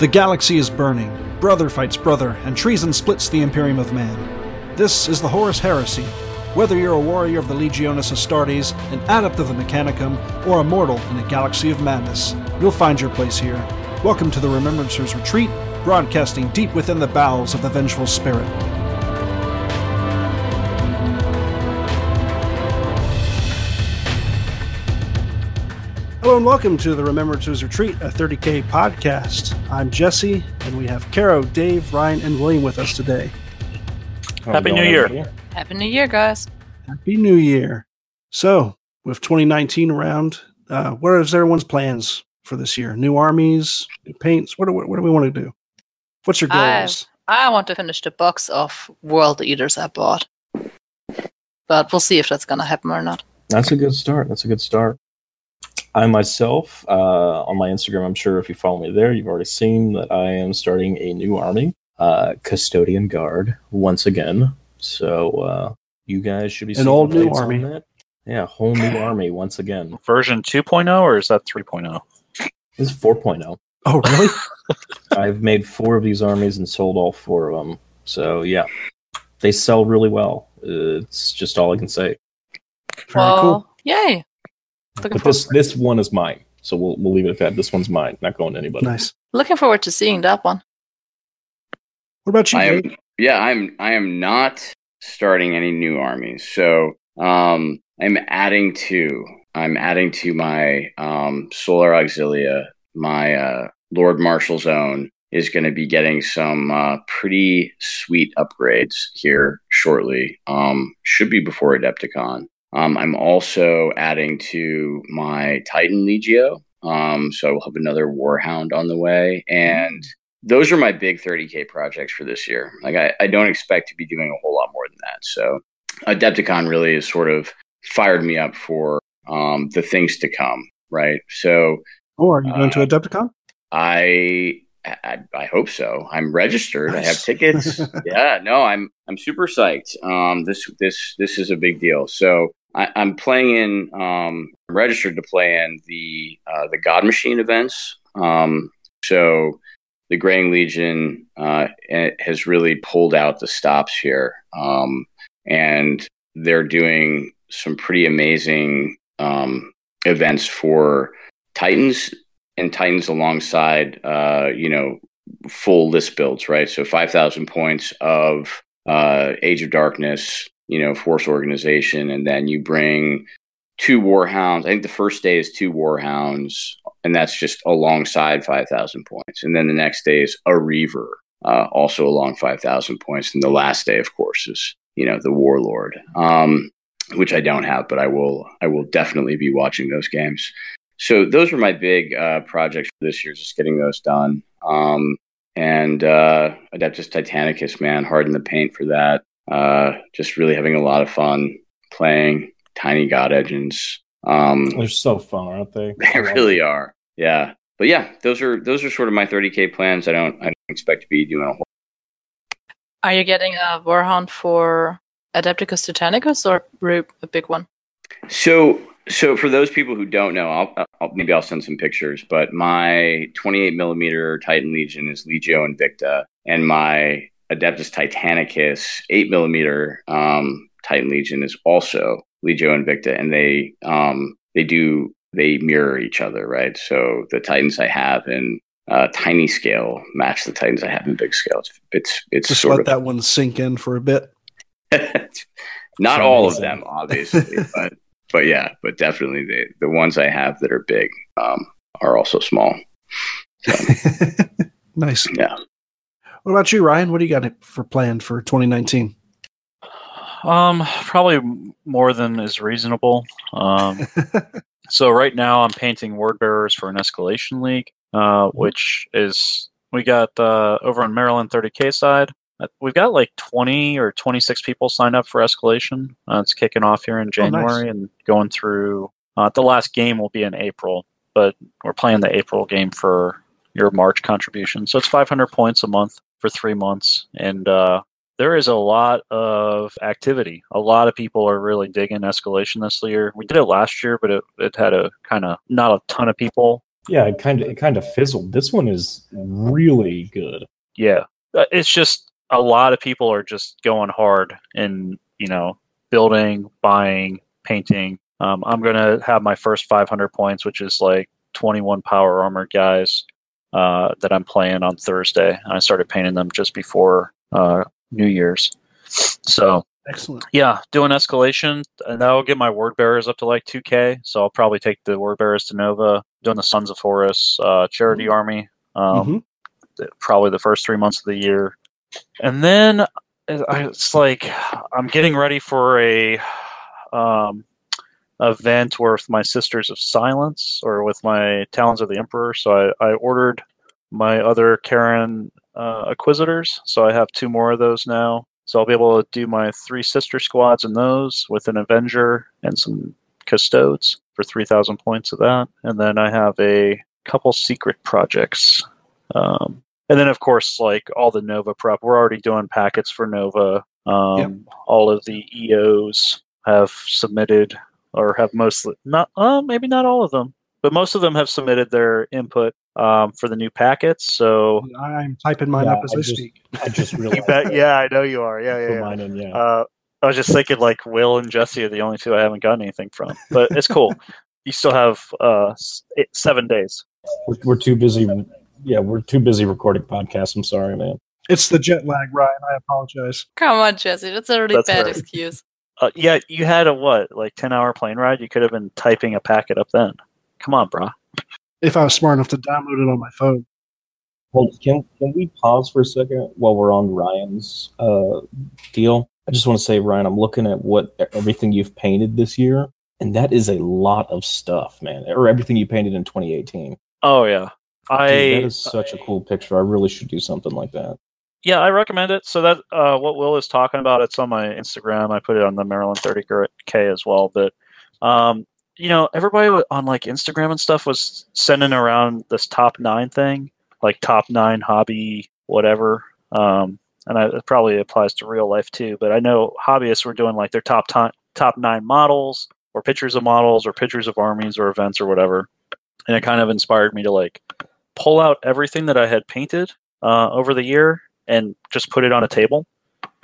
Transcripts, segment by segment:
The galaxy is burning, brother fights brother, and treason splits the Imperium of Man. This is the Horus Heresy. Whether you're a warrior of the Legiones Astartes, an adept of the Mechanicum, or a mortal in a galaxy of madness, you'll find your place here. Welcome to the Remembrancers Retreat, broadcasting deep within the bowels of the vengeful spirit. Hello and welcome to the Remembrancers Retreat, a 30K podcast. I'm Jesse, and we have Caro, Dave, Ryan, and William with us today. Happy New Year. Happy New Year, guys. Happy New Year. So, with 2019 around, uh, what is everyone's plans for this year? New armies, new paints? What do, we, what do we want to do? What's your I- goals? I want to finish the box of World Eaters I bought. But we'll see if that's going to happen or not. That's a good start. That's a good start. I myself, uh, on my Instagram, I'm sure if you follow me there, you've already seen that I am starting a new army, uh, Custodian Guard, once again. So uh, you guys should be An seeing old new army. that. Yeah, whole new army once again. version 2.0 or is that oh? 3.0? This is 4.0. oh, really? I've made four of these armies and sold all four of them. So yeah, they sell really well. It's just all I can say. Very well, cool. yay. Looking, But for- this this one is mine. So we'll we'll leave it at that. This one's mine, not going to anybody. Nice. looking forward to seeing that one. What about you, I am yeah, I'm I am not starting any new armies. So um I'm adding to I'm adding to my um Solar Auxilia, my uh Lord Marshal's own is going to be getting some uh, pretty sweet upgrades here shortly. Um, should be before Adepticon. Um, I'm also adding to my Titan Legio. Um, so I will have another Warhound on the way. And those are my big 30K projects for this year. Like, I, I don't expect to be doing a whole lot more than that. So Adepticon really has sort of fired me up for um, the things to come, right? So Oh, are you going to uh, Adepticon? I, I I hope so. I'm registered. I have tickets. yeah, no, I'm I'm super psyched. Um, this this this is a big deal. So I, I'm playing in. Um, I'm registered to play in the uh, the God Machine events. Um, so the Graying Legion uh, has really pulled out the stops here, um, and they're doing some pretty amazing um, events for Titans and Titans alongside, uh, you know, full list builds, right? So 5,000 points of uh, Age of Darkness, you know, Force Organization, and then you bring two Warhounds. I think the first day is two Warhounds, and that's just alongside 5,000 points. And then the next day is a Reaver, uh, also along 5,000 points. And the last day, of course, is, you know, the Warlord. Um, which I don't have, but I will. I will definitely be watching those games. So those were my big uh, projects for this year, just getting those done. Um, and uh, Adeptus Titanicus, man, hard in the paint for that. Uh, just really having a lot of fun playing Tiny God Engines. Um, They're so fun, aren't they? they really are, yeah. But yeah, those are those are sort of my 30k plans. I don't I don't expect to be doing a whole. Are you getting a Warhound for Adepticus Titanicus or Ru- a big one? So, so for those people who don't know, I'll, I'll maybe I'll send some pictures. But my 28 millimeter Titan Legion is Legio Invicta, and my Adeptus Titanicus 8 millimeter um, Titan Legion is also Legio Invicta, and they um, they do they mirror each other, right? So the Titans I have in uh, tiny scale match the Titans I have in big scale. It's it's, it's Just sort let of that one sink in for a bit. not all of them obviously but but yeah but definitely the the ones i have that are big um are also small nice. yeah What about you, Ryan? What do you got for planned for 2019? Um, probably more than is reasonable. Um, so right now I'm painting word bearers for an escalation league, uh, which is we got uh, over on Maryland 30k side. uh, We've got like 20 or 26 people signed up for escalation. Uh, it's kicking off here in Oh, nice. January and going through. Uh, the last game will be in April, but we're playing the April game for your March contribution. So it's 500 points a month for three months, and uh, there is a lot of activity. A lot of people are really digging escalation this year. We did it last year, but it, it had a kind of not a ton of people Yeah, it kind of it kind of fizzled. This one is really good. Yeah, Uh, it's just a lot of people are just going hard and you know building, buying, painting. Um, I'm gonna have my first 500 points, which is like 21 power armor guys uh, that I'm playing on Thursday. I started painting them just before uh, New Year's. So Excellent. yeah, doing escalation, and that'll get my word bearers up to like 2k. So I'll probably take the word bearers to Nova, doing the Sons of Horus uh, charity army, um, Mhm. th- probably the first three months of the year, and then I- it's like I'm getting ready for a um, event with my Sisters of Silence or with my Talons of the Emperor. So I, I ordered my other Kharon uh, Acquisitors. So I have two more of those now. So I'll be able to do my three sister squads in those with an Avenger and some Custodes for 3,000 points of that. And then I have a couple secret projects. Um, and then, of course, like all the Nova prep, we're already doing packets for Nova. Um, Yep. All of the EOs have submitted or have mostly not, uh, maybe not all of them, but most of them have submitted their input um, for the new packets. So I'm typing mine Yeah, up as I I, just- speak. I just you realized. bet, yeah, I know you are. Yeah, yeah, yeah. mine in, yeah. Uh, I was just thinking like Will and Jesse are the only two I haven't gotten anything from, but it's cool. you still have uh, eight, seven days. we're, we're too busy. Yeah, we're too busy recording podcasts. I'm sorry, man. It's the jet lag, Ryan. I apologize. Come on, Jesse. That's a really That's bad right. excuse. Uh, yeah, you had a what, like ten hour plane ride? You could have been typing a packet up then. Come on, brah. If I was smart enough to download it on my phone. Hold, can can we pause for a second while we're on Ryan's uh, deal? I just want to say, Ryan, I'm looking at what everything you've painted this year, and that is a lot of stuff, man. Or everything you painted in 2018. Oh yeah, I Dude, that is such a cool picture. I really should do something like that. Yeah, I recommend it. So that uh, what Will is talking about, it's on my Instagram. I put it on the Maryland 30k as well. But um, you know, everybody on like Instagram and stuff was sending around this top nine thing, like top nine hobby whatever. Um, and I, it probably applies to real life too. But I know hobbyists were doing like their top ti- top nine models, or pictures of models, or pictures of armies, or events, or whatever. And it kind of inspired me to like pull out everything that I had painted uh, over the year and just put it on a table.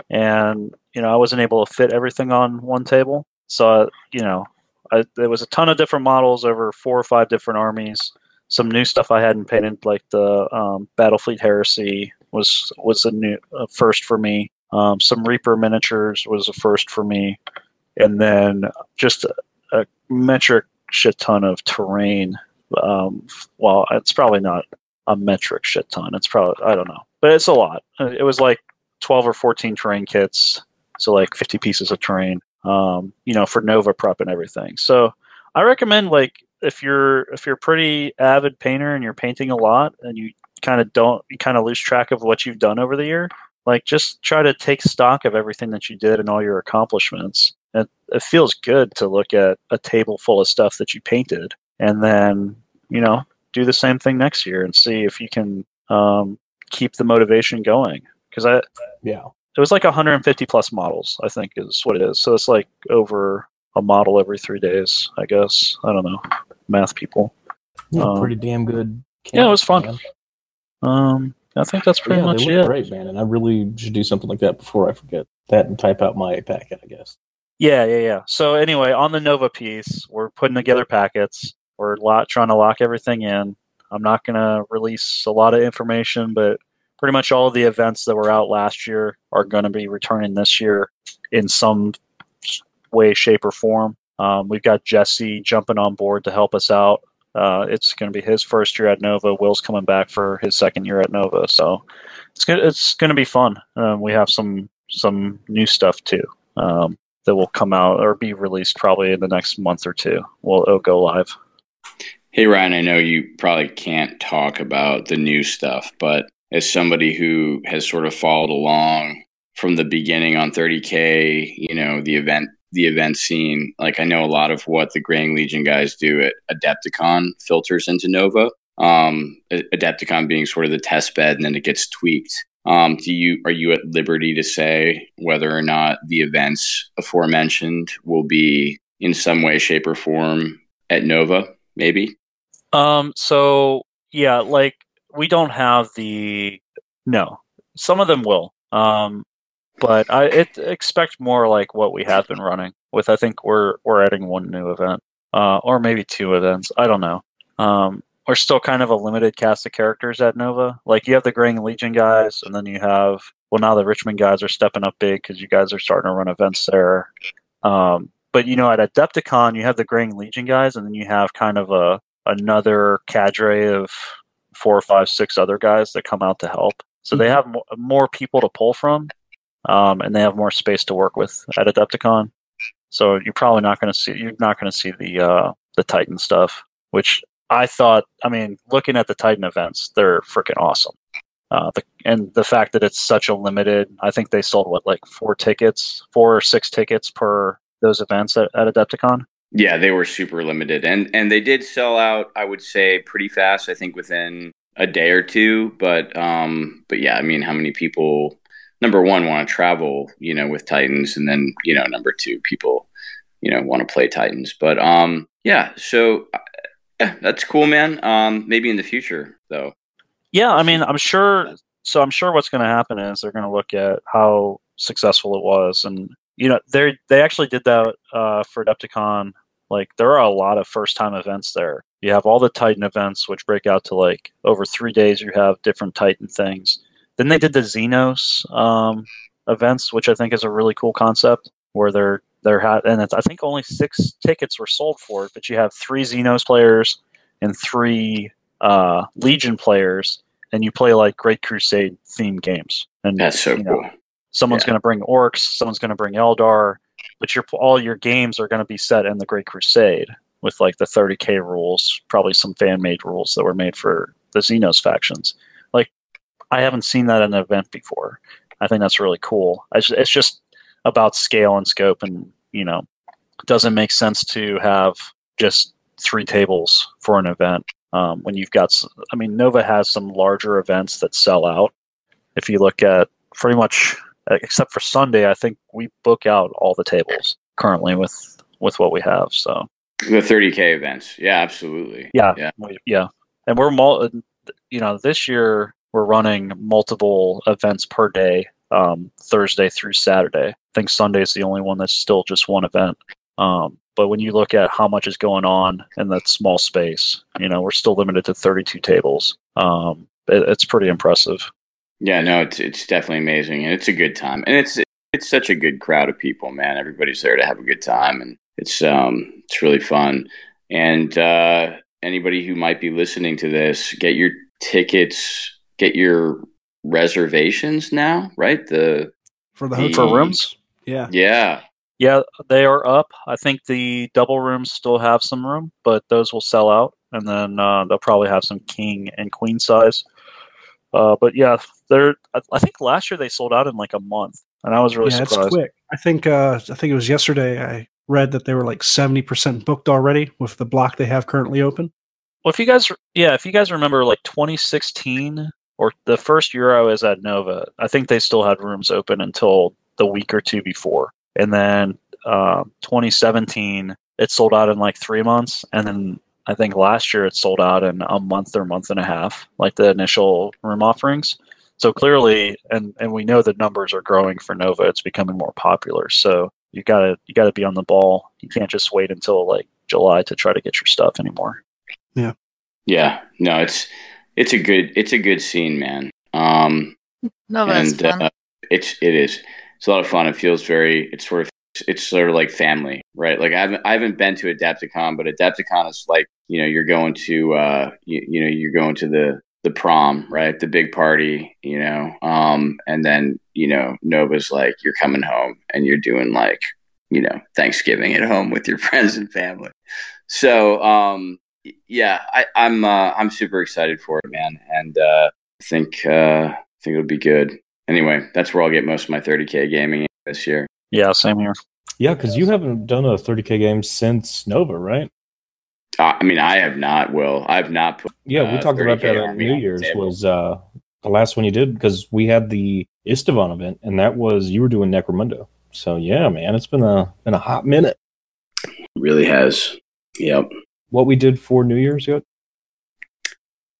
And you know, I wasn't able to fit everything on one table, so you know, I, there was a ton of different models over four or five different armies. Some new stuff I hadn't painted, like the um, Battlefleet Heresy, was was a new a first for me. Um, some Reaper miniatures was a first for me, and then just a, a metric shit ton of terrain. Um, well, it's probably not a metric shit ton. It's probably I don't know, but it's a lot. Uh, It was like twelve or fourteen terrain kits, so like fifty pieces of terrain. Um, you know, for Nova prep and everything. So I recommend like if you're if you're a pretty avid painter and you're painting a lot and you kind of don't you kind of lose track of what you've done over the year, like just try to take stock of everything that you did and all your accomplishments. It, it feels good to look at a table full of stuff that you painted and then you know do the same thing next year and see if you can um, keep the motivation going because i Yeah. it was like 150 plus models i think is what it is so it's like over a model every three days i guess i don't know math people Yeah, Um, pretty damn good. yeah, it was fun. man. um i think that's pretty yeah, much they look it great, man. And I really should do something like that before I forget that and type out my packet. I guess. Yeah, yeah, yeah. So anyway, on the Nova piece, we're putting together packets. We're lot trying to lock everything in. I'm not going to release a lot of information, but pretty much all of the events that were out last year are going to be returning this year in some way, shape, or form. Um, we've got Jesse jumping on board to help us out. Uh, it's going to be his first year at Nova. Will's coming back for his second year at Nova, so it's going it's going to be fun. Um, we have some some new stuff too. Um, that will come out or be released probably in the next month or two. It'll go live? Hey Ryan, I know you probably can't talk about the new stuff, but as somebody who has sort of followed along from the beginning on 30k, you know, the event the event scene, like I know a lot of what the Graying Legion guys do at Adepticon filters into Nova. Um, Adepticon being sort of the test bed and then it gets tweaked. Um, do you are you at liberty to say whether or not the events aforementioned will be in some way, shape, or form at Nova? Maybe. Um. So yeah, like we don't have the no. Some of them will. Um. But I it, expect more like what we have been running with. I think we're we're adding one new event, uh, or maybe two events. I don't know. Um. We're still kind of a limited cast of characters at Nova. Like you have the Graying Legion guys, and then you have well now the Richmond guys are stepping up big because you guys are starting to run events there. Um, but you know, at Adepticon, you have the Graying Legion guys, and then you have kind of a another cadre of four or five, six other guys that come out to help. So they have mo- more people to pull from, um, and they have more space to work with at Adepticon. So you're probably not going to see you're not going to see the uh, the Titan stuff, which I thought. I mean, looking at the Titan events, they're freaking awesome. Uh, the, and the fact that it's such a limited, I think they sold what like four tickets, four or six tickets per those events at, at Adepticon. Yeah, they were super limited, and and they did sell out. I would say pretty fast. I think within a day or two. But um, but yeah, I mean, how many people? Number one, want to travel, you know, with Titans, and then you know, number two, people, you know, want to play Titans. But um, yeah, so yeah, that's cool, man. Um, maybe in the future, though. Yeah, I mean, I'm sure. So I'm sure what's going to happen is they're going to look at how successful it was, and you know, they they actually did that uh, for Adepticon. Like, there are a lot of first time events there. You have all the Titan events, which break out to like over three days. You have different Titan things. Then they did the Xenos um, events, which I think is a really cool concept, where they're they're ha- and it's, I think only six tickets were sold for it, but you have three Xenos players and three uh, Legion players, and you play like Great Crusade themed games. And That's so you know, cool. Someone's Yeah. going to bring orcs, someone's going to bring Eldar, but your all your games are going to be set in the Great Crusade with like the 30k rules, probably some fan made rules that were made for the Xenos factions. Like I haven't seen that in an event before. I think that's really cool. It's, it's just about scale and scope, and you know, it doesn't make sense to have just three tables for an event um, when you've got. I mean, Nova has some larger events that sell out. If you look at pretty much, except for Sunday, I think we book out all the tables currently with with what we have. So The 30k events, yeah, absolutely. yeah, Yeah. we- yeah, and we're mul- you know this year we're running multiple events per day, um, Thursday through Saturday. I think Sunday is the only one that's still just one event. Um, but when you look at how much is going on in that small space, you know we're still limited to 32 tables. Um, it, it's pretty impressive. Yeah, no, it's it's definitely amazing, and it's a good time, and it's it's such a good crowd of people, man. Everybody's there to have a good time, and it's um it's really fun. And uh, anybody who might be listening to this, get your tickets, get your reservations now, right? The for the For hotel rooms? Yeah, yeah, Yeah, they are up. I think the double rooms still have some room, but those will sell out, and then uh, they'll probably have some king and queen size. Uh, but yeah, they're. I, think last year they sold out in like a month, and I was really yeah, it's surprised. quick. I think uh, I think it was yesterday. I read that they were like seventy percent booked already with the block they have currently open. Well, if you guys, yeah, if you guys remember, like 2016 or the first year I was at Nova, I think they still had rooms open until the week or two before, and then uh, 2017 it sold out in like three months, and then I think last year it sold out in a month or month and a half, like the initial room offerings. So clearly, and and we know the numbers are growing for Nova. It's becoming more popular. So you gotta you gotta be on the ball. You can't just wait until like July to try to get your stuff anymore. yeah. Yeah. No, it's it's a good it's a good scene, man. Um, No, that's and fun. uh, it's it is it's a lot of fun. It feels very it's sort of it's sort of like family, right? Like I haven't I haven't been to Adepticon, but Adepticon is like you know you're going to uh you, you know you're going to the the prom, right? The big party, you know, um, and then you know Nova's like you're coming home and you're doing like you know Thanksgiving at home with your friends and family. So um, yeah, I, I'm uh, I'm super excited for it, man, and uh, I think uh, I think it'll be good. Anyway, that's where I'll get most of my 30k gaming this year. Yeah, same here. Yeah, because you haven't done a 30k game since Nova, right? I mean, I have not. Will I've not put. Yeah, we Uh, talked about that at New Year's. table. Was uh, the last one you did because we had the Istvan event, and that was you were doing Necromunda. So yeah, man, it's been a been a hot minute. Really has. Yep. What we did for New Year's yet?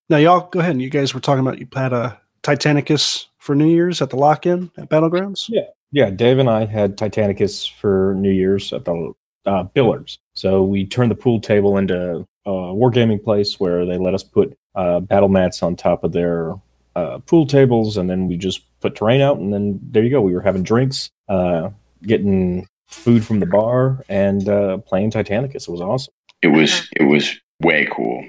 Now, y'all go ahead. You guys were talking about you had a Titanicus for New Year's at the lock-in at Battlegrounds. Yeah. Yeah, Dave and I had Titanicus for New Year's at the uh, Billards. So we turned the pool table into a wargaming place where they let us put uh, battle mats on top of their uh, pool tables, and then we just put terrain out, and then there you go. We were having drinks, uh, getting food from the bar, and uh, playing Titanicus. It was awesome. It was it was way cool.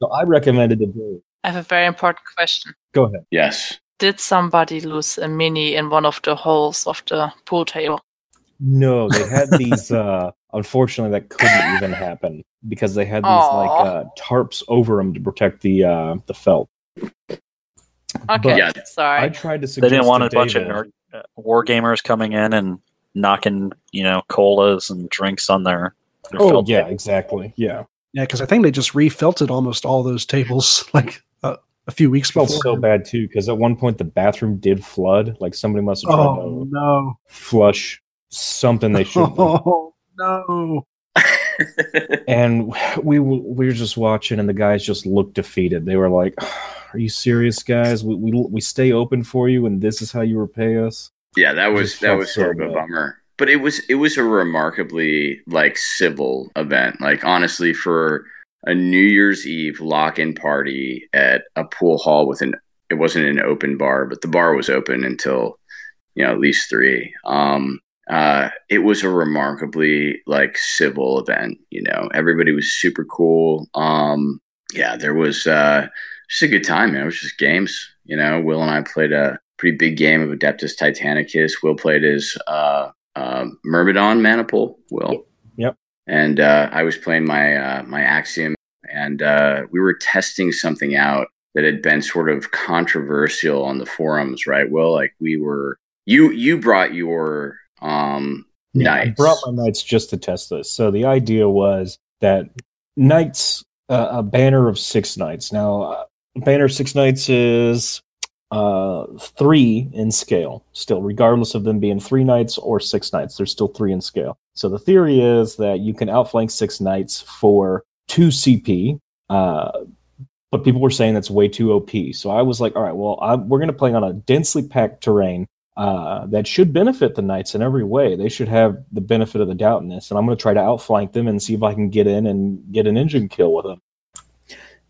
So I recommended it. Dave. I have a very important question. Go ahead. Yes. Did somebody lose a mini in one of the holes of the pool table? No, they had these. uh Unfortunately, that couldn't even happen because they had these like uh, tarps over them to protect the uh, the felt. Okay, Yeah. sorry. I tried to They suggest didn't want to a bunch of David- nerd, uh, war gamers coming in and knocking, you know, colas and drinks on their. their Oh felt yeah, table. exactly. Yeah, Yeah, because I think they just refelted almost all those tables like uh, a few weeks felt before. so bad too because at one point the bathroom did flood. Like somebody must have tried Oh to no! flush something they shouldn't. have. Oh no! and we we were just watching, and the guys just looked defeated. They were like, "Are you serious, guys? We we, we stay open for you, and this is how you repay us." Yeah, that was that was sort of a bummer. But it was it was a remarkably like civil event. Like honestly, for a New Year's Eve lock-in party at a pool hall with an it wasn't an open bar, but the bar was open until you know at least three. Um, uh, it was a remarkably like civil event. You know, everybody was super cool. Um, yeah, there was uh, just a good time. Man. It was just games. You know, Will and I played a pretty big game of Adeptus Titanicus. Will played his uh, uh, Myrmidon Maniple. Will. Yep. And uh, I was playing my uh, my Axiom, and uh, we were testing something out that had been sort of controversial on the forums, right? Well, like we were. You you brought your um Yeah, I Knights. brought my knights just to test this. So the idea was that knights, uh, a banner of six knights. Now, uh, banner of six knights is uh, three in scale, still, regardless of them being three knights or six knights. There's still three in scale. So the theory is that you can outflank six knights for two CP. Uh, but people were saying that's way too OP. So I was like, all right, well, i we're going to play on a densely packed terrain uh, that should benefit the knights in every way. They should have the benefit of the doubt in this, and I'm going to try to outflank them and see if I can get in and get an engine kill with them.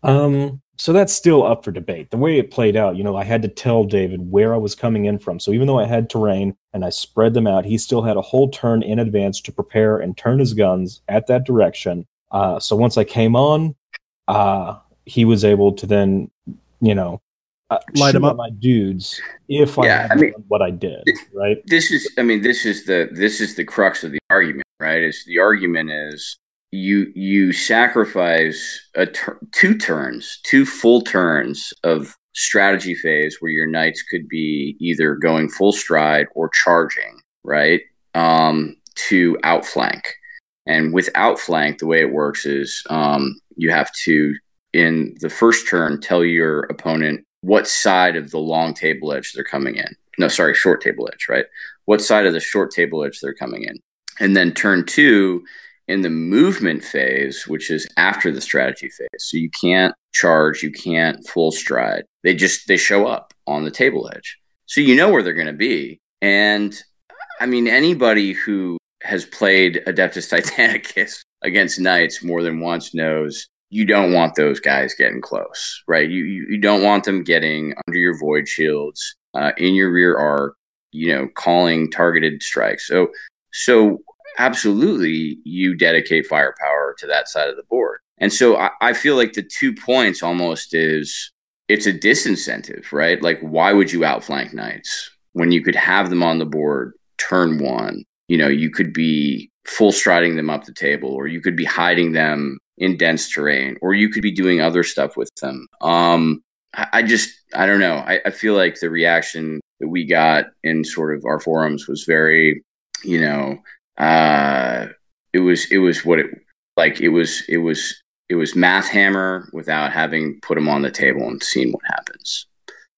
Um, so that's still up for debate. The way it played out, you know, I had to tell David where I was coming in from. So even though I had terrain and I spread them out, he still had a whole turn in advance to prepare and turn his guns at that direction. Uh, so once I came on, uh, he was able to then, you know, uh, Light 'em shoot at up. my dudes if I Yeah, had I mean- done what I did, right? this is i mean this is the this is the crux of the argument right is the argument is you you sacrifice a tur- two turns two full turns of strategy phase where your knights could be either going full stride or charging right um to outflank and with outflank the way it works is um you have to in the first turn tell your opponent what side of the long table edge they're coming in no sorry short table edge right what side of the short table edge they're coming in. And then turn two in the movement phase, which is after the strategy phase. So you can't charge, you can't full stride. They just they show up on the table edge. So you know where they're going to be. And I mean anybody who has played Adeptus Titanicus against knights more than once knows you don't want those guys getting close, right? You you, you don't want them getting under your void shields, uh, in your rear arc, you know, calling targeted strikes. So, so absolutely, you dedicate firepower to that side of the board. And so, I, I feel like the two points almost is it's a disincentive, right? Like, why would you outflank knights when you could have them on the board turn one? You know, you could be full striding them up the table, or you could be hiding them in dense terrain, or you could be doing other stuff with them. Um, I, I just, I don't know. I, I feel like the reaction that we got in sort of our forums was very, you know, uh, it was, it was what it, like, it was, it was, it was math hammer without having put them on the table and seen what happens.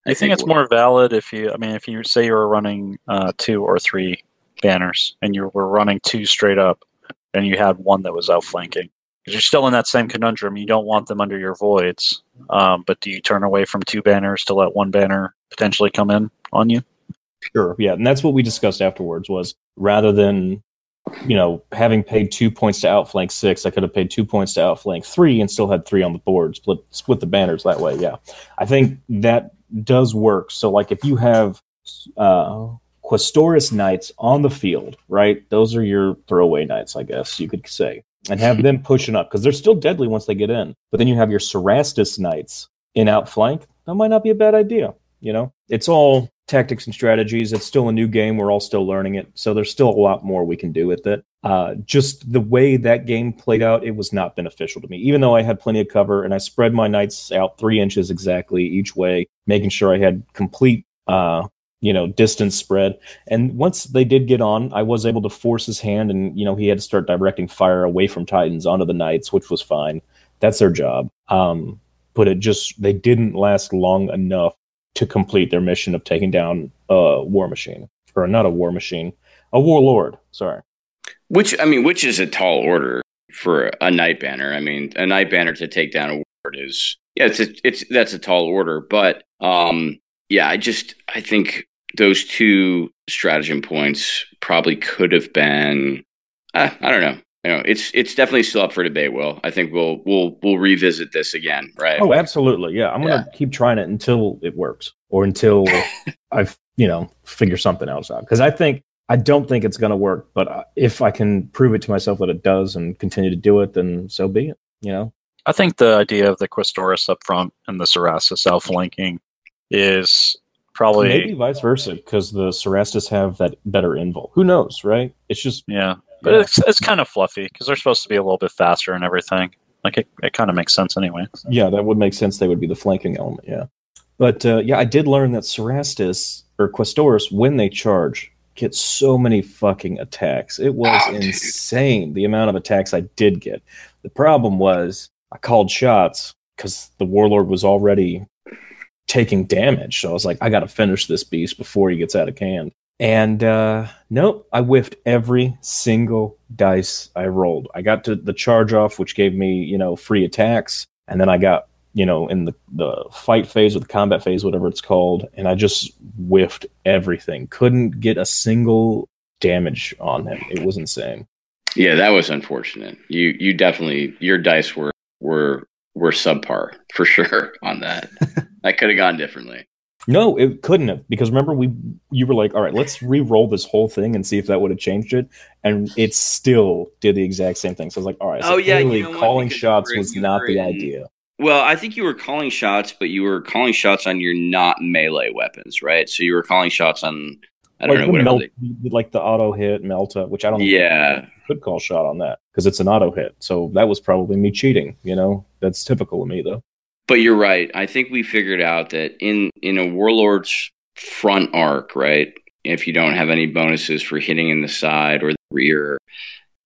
I think it's more valid if you. I mean, if you say you were running uh, two or three banners and you were running two straight up, and you had one that was outflanking. Because you're still in that same conundrum. You don't want them under your voids, um, but do you turn away from two banners to let one banner potentially come in on you? Sure. Yeah, and that's what we discussed afterwards. Was rather than you know having paid two points to outflank six, I could have paid two points to outflank three and still had three on the board. Split split the banners that way. Yeah, I think that does work. So like if you have uh, Questoris knights on the field, right? Those are your throwaway knights, I guess you could say and have them pushing up because they're still deadly once they get in. But then you have your Cerastus Knights in outflank. That might not be a bad idea. You know, it's all tactics and strategies. It's still a new game. We're all still learning it. So there's still a lot more we can do with it. Uh, just the way that game played out, it was not beneficial to me. Even though I had plenty of cover and I spread my knights out three inches exactly each way, making sure I had complete uh, you know, distance spread. And once they did get on, I was able to force his hand, and you know, he had to start directing fire away from Titans onto the Knights, which was fine. That's their job. Um, but it just they didn't last long enough to complete their mission of taking down a war machine, or not a war machine, a warlord. Sorry. Which I mean, which is a tall order for a night banner. I mean, a night banner to take down a warlord is yeah, it's a, it's that's a tall order, but um, yeah, I just I think those two stratagem points probably could have been. Uh, I don't know. You know, it's it's definitely still up for debate. Will I think we'll we'll we'll revisit this again, right? Oh, absolutely. Yeah, I'm gonna yeah. keep trying it until it works, or until I've you know figure something else out. Because I think I don't think it's gonna work, but uh, if I can prove it to myself that it does and continue to do it, then so be it. You know. I think the idea of the Questoris up front and the Cerastus outflanking is Probably maybe vice versa because the Cerastus have that better invul. Who knows, right? It's just yeah, but yeah. it's it's kind of fluffy because they're supposed to be a little bit faster and everything. Like it, it kind of makes sense anyway. Yeah, that would make sense. They would be the flanking element. Yeah, but uh, yeah, I did learn that Cerastus or Questoris when they charge get so many fucking attacks. It was oh, insane dude. the amount of attacks I did get. The problem was I called shots because the warlord was already taking damage. So I was like, I got to finish this beast before he gets out of hand. And uh, nope, I whiffed every single dice I rolled. I got to the charge off, which gave me, you know, free attacks. And then I got, you know, in the, the fight phase or the combat phase, whatever it's called. And I just whiffed everything. Couldn't get a single damage on him. It was insane. Yeah, that was unfortunate. You you definitely your dice were were were subpar for sure on that. that could have gone differently. No, it couldn't have because remember we you were like, all right, let's re-roll this whole thing and see if that would have changed it, and it still did the exact same thing. So I was like, all right, so oh yeah, you know calling shots was not the in, idea. Well, I think you were calling shots, but you were calling shots on your not melee weapons, right? So you were calling shots on I don't like know melt, they... like the auto hit Melta, which I don't. Yeah, could call shot on that because it's an auto hit. So that was probably me cheating. You know, that's typical of me though. But you're right. I think we figured out that in in a warlord's front arc, right? If you don't have any bonuses for hitting in the side or the rear,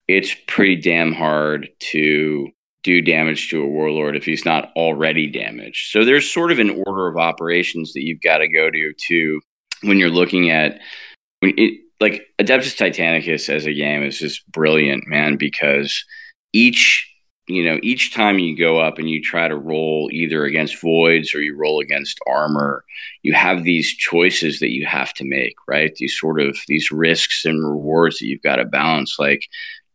it's pretty damn hard to do damage to a warlord if he's not already damaged. So there's sort of an order of operations that you've got to go to to when you're looking at it, like Adeptus Titanicus as a game is just brilliant, man, because each you know each time you go up and you try to roll either against voids or you roll against armor you have these choices that you have to make right? These sort of these risks and rewards that you've got to balance. Like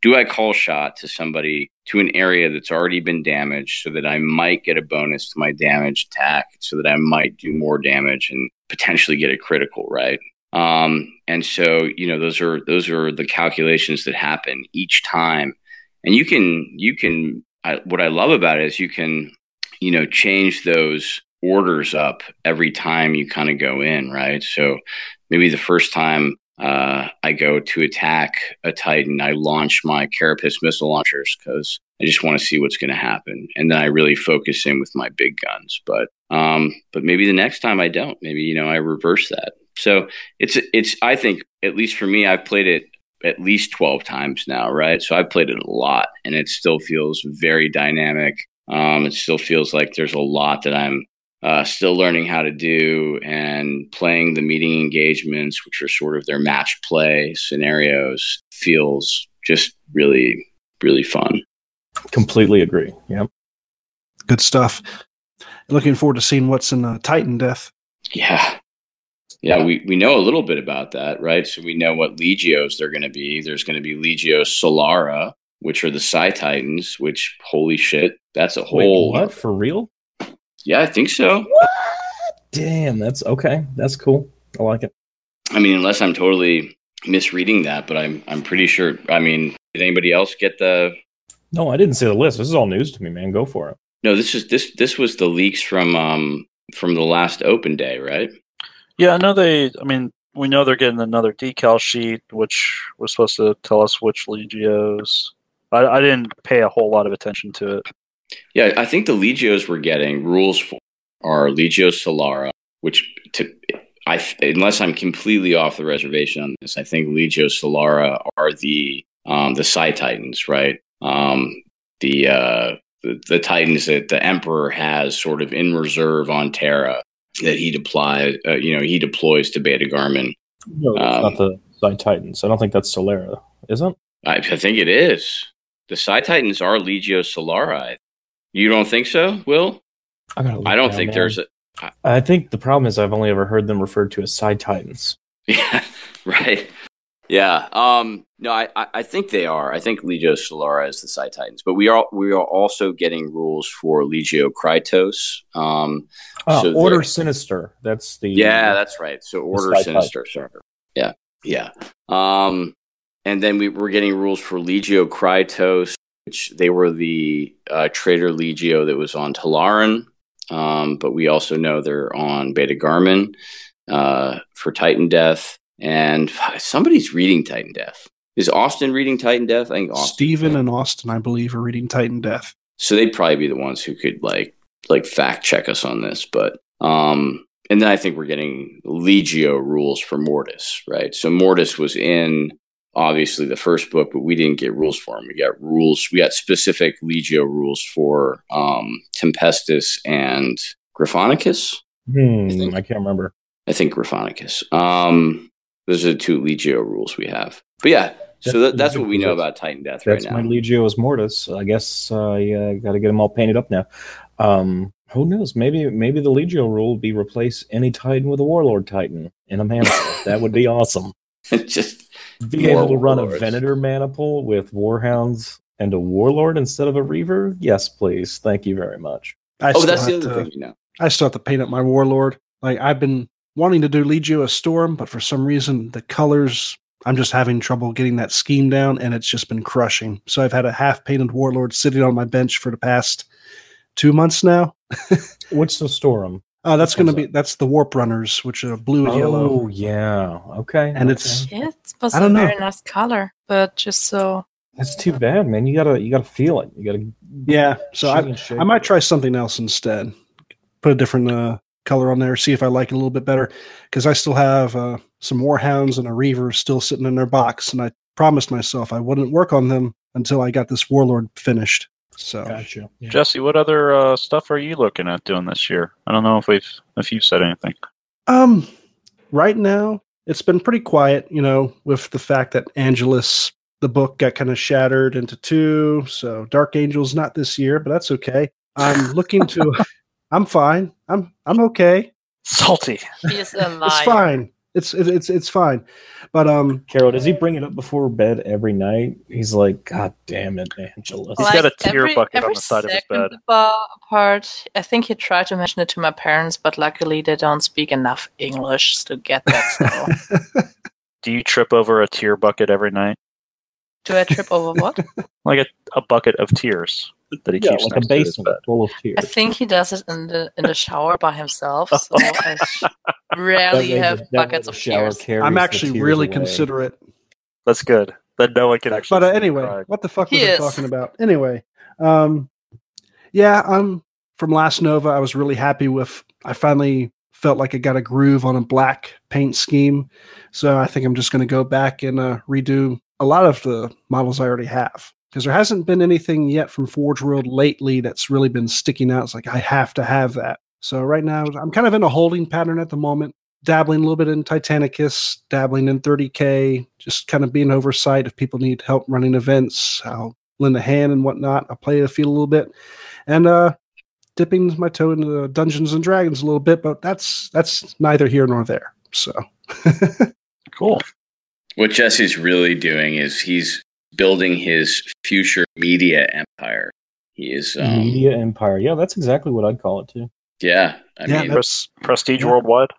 do i call shot to somebody to an area that's already been damaged so that i might get a bonus to my damage attack so that i might do more damage and potentially get a critical right um, and so, you know, those are those are the calculations that happen each time. And you can you can I, what I love about it is you can you know change those orders up every time you kind of go in, right? So maybe the first time uh, I go to attack a Titan, I launch my Carapace missile launchers because I just want to see what's going to happen, and then I really focus in with my big guns. But um, but maybe the next time I don't. Maybe you know I reverse that. So it's it's I think at least for me, I've played it at least twelve times now, right? So I've played it a lot, and it still feels very dynamic. Um, it still feels like there's a lot that I'm uh, still learning how to do and playing the meeting engagements, which are sort of their match play scenarios, feels just really, really fun. Completely agree. Yep. Good stuff. Looking forward to seeing what's in uh, Titan Death. Yeah. Yeah, we, we know a little bit about that, right? So we know what legios they're going to be. There's going to be Legio Solara, which are the Psi Titans, which, holy shit, that's a whole. Wait, what? For real? Yeah, I think so. What? Damn, that's okay. That's cool. I like it. I mean, unless I'm totally misreading that, but I'm I'm pretty sure. I mean, did anybody else get the? No, I didn't see the list. This is all news to me, man. Go for it. No, this is this this was the leaks from um from the last open day, right? Yeah, I know they. I mean, we know they're getting another decal sheet, which was supposed to tell us which legios. I, I didn't pay a whole lot of attention to it. Yeah, I think the legios we're getting rules for are Legio Solara, which to I unless I'm completely off the reservation on this, I think Legio Solara are the um, the Psi Titans, right? Um, the, uh, the the Titans that the Emperor has sort of in reserve on Terra that he deploy, uh, you know, he deploys to Beta Garmon. No, it's Um, not the Psi Titans. I don't think that's Solera, isn't? I, I think it is. The Psi Titans are Legio Solara. You don't think so, Will? I, I don't think man. there's a. I think the problem is I've only ever heard them referred to as Psi Titans. Yeah, right. Yeah. Um, no, I, I think they are. I think Legio Solara is the Psi Titans, but we are we are also getting rules for Legio Krytos. Um, Oh, So Order Sinister. That's the yeah, that's right. So Order Sinister. Yeah, yeah. Um, and then we were getting rules for Legio Krytos, which they were the uh, Traitor Legio that was on Tallarn. Um, but we also know they're on Beta Garmon uh, for Titan Death. And somebody's reading Titan Death. Is Austin reading Titan Death? I think Austin. Steven and Austin, I believe, are reading Titan Death. So they'd probably be the ones who could like like fact check us on this. But um and then I think we're getting Legio rules for Mortis, right? So Mortis was in obviously the first book, but we didn't get rules for him. We got rules, we got specific Legio rules for um Tempestus and Gryphonicus. Hmm, I think- I can't remember. I think Gryphonicus. Um those are the two Legio rules we have. But yeah, so that, that's what we know about Titan Death right That's now. my Legio's Mortis. I guess uh, yeah, got to get them all painted up now. Um, who knows? Maybe maybe the Legio rule will be replace any Titan with a Warlord Titan in a maniple. that would be awesome. Just Be able to run a Venator maniple with Warhounds and a Warlord instead of a Reaver. Yes, please. Thank you very much. I Oh, that's the other to- thing you know. I still have to paint up my warlord. Like I've been wanting to do Legio Astorum, but for some reason the colors I'm just having trouble getting that scheme down, and it's just been crushing. So I've had a half painted warlord sitting on my bench for the past two months now. What's the Storm? Uh, that's going to be that's the warp runners, which are blue and Oh yellow. Oh yeah. Okay. And okay. it's- Yeah, it was I a don't know. very nice color, but just so that's too bad, man. You gotta you gotta feel it. You gotta. Yeah, so I, shake and shake I might try something else instead. Put a different uh, color on there, see if I like it a little bit better. Because I still have uh, some Warhounds and a Reaver still sitting in their box, and I promised myself I wouldn't work on them until I got this Warlord finished. So Gotcha. Yeah. Jesse, what other uh, stuff are you looking at doing this year? I don't know if we've if you've said anything. Um, right now it's been pretty quiet, you know, with the fact that Angelus, the book, got kind of shattered into two. So Dark Angel's not this year, but that's okay. I'm looking to. I'm fine. I'm I'm okay. Salty. he is a liar. It's fine. It's it, it's it's fine. But um, Carol, does he bring it up before bed every night? He's like, God damn it, Angela. He's got a tear bucket on the side of his second bed. bar part, I think he tried to mention it to my parents, but luckily they don't speak enough English to get that. So, Do you trip over a tear bucket every night? do I trip over what? Like a, a bucket of tears that he Yeah, keeps like a next to his basement full of tears. I think he does it in the in the shower by himself. So I rarely have buckets of shower tears. I'm actually tears really away. considerate. That's good. Then no one can actually. But uh, anyway, cry. what the fuck He was I talking about? Anyway, um, yeah, I'm from Last Nova. I was really happy with. I finally felt like I got a groove on a black paint scheme, so I think I'm just going to go back and uh, redo a lot of the models I already have because there hasn't been anything yet from Forge World lately that's really been sticking out. It's like I have to have that. So right now I'm kind of in a holding pattern at the moment. Dabbling a little bit in Titanicus, dabbling in 30k, just kind of being oversight if people need help running events. I'll lend a hand and whatnot. I'll play the field a little bit, and uh, dipping my toe into Dungeons and Dragons a little bit, but that's that's neither here nor there. So Cool. What Jesse's really doing is he's building his future media empire. He is, um, Media empire. Yeah, that's exactly what I'd call it too. yeah. I yeah, mean, that's Prestige Yeah. Worldwide.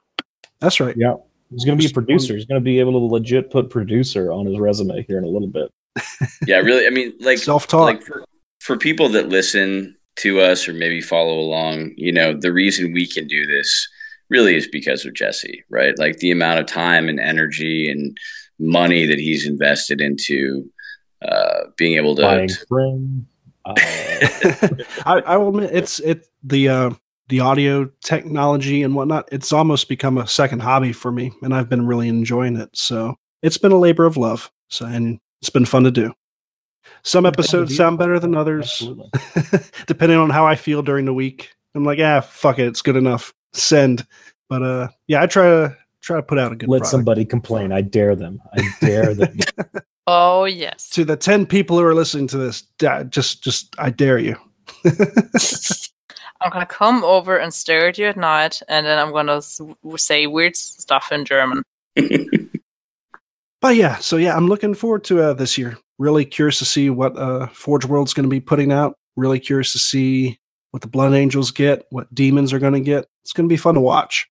that's right. Yeah. He's going to be a producer. He's going to be able to legit put producer on his resume here in a little bit. yeah, really. I mean, like, Self-taught. like for, for people that listen to us or maybe follow along, you know, the reason we can do this really is because of Jesse, right? Like the amount of time and energy and money that he's invested into uh, being able to. Buying spring. Uh, I, I will admit it's it the uh, the audio technology and whatnot. It's almost become a second hobby for me, and I've been really enjoying it. So it's been a labor of love. So and it's been fun to do. Some episodes sound better than others, depending on how I feel during the week. I'm like, ah, fuck it, it's good enough. Send. But uh, yeah, I try to try to put out a good Let product. somebody complain. I dare them. I dare them. Oh yes. to the 10 people who are listening to this just just i dare you. I'm gonna come over and stare at you at night, and then I'm gonna say weird stuff in German. but yeah so yeah i'm looking forward to uh, this year. Really curious to see what uh, forge world's going to be putting out. Really curious to see what the blood angels get what demons are going to get. It's going to be fun to watch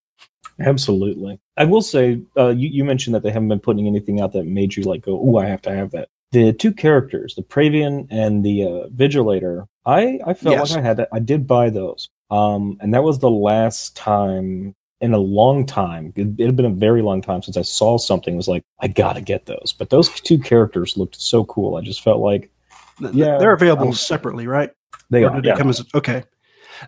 Absolutely. I will say, uh, you, you mentioned that they haven't been putting anything out that made you like go, oh, I have to have that. The two characters, the Praevian and the uh, Vigilator, I, I felt Yes. like I had that. I did buy those. Um, and that was the last time in a long time. It, it had been a very long time since I saw something. It was like, I gotta get those. But those two characters looked so cool. I just felt like Yeah, they're available um, separately right they Or are. Yeah. they come as okay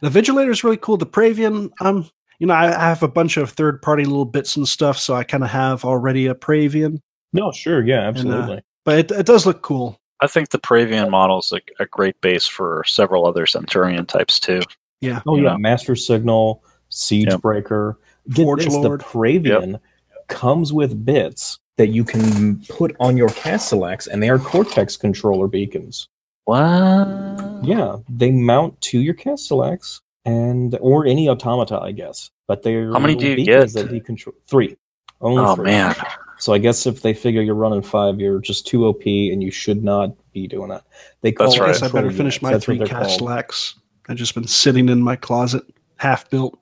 the vigilator is really cool the praevian um you know i, I have a bunch of third party little bits and stuff so i kind of have already a praevian No, sure. Yeah, uh, absolutely. but it, it does look cool I think the Praevian model is a, a great base for several other Centurion types too. yeah Oh you yeah, know. Master Signal, Siege Yep. Breaker. Get Forge this, Lord. The Praevian comes with bits that you can put on your Castellax, and they are Cortex controller beacons. What? Yeah, they mount to your Castellax and or any automata, I guess. But they're How many do you beacons get? That you control three. Only Oh three. man. So I guess if they figure you're running five, you're just too OP, and you should not be doing that. They call That's it I right. I better control finish units. my That's three what they're called. Castellax. I've just been sitting in my closet, half built.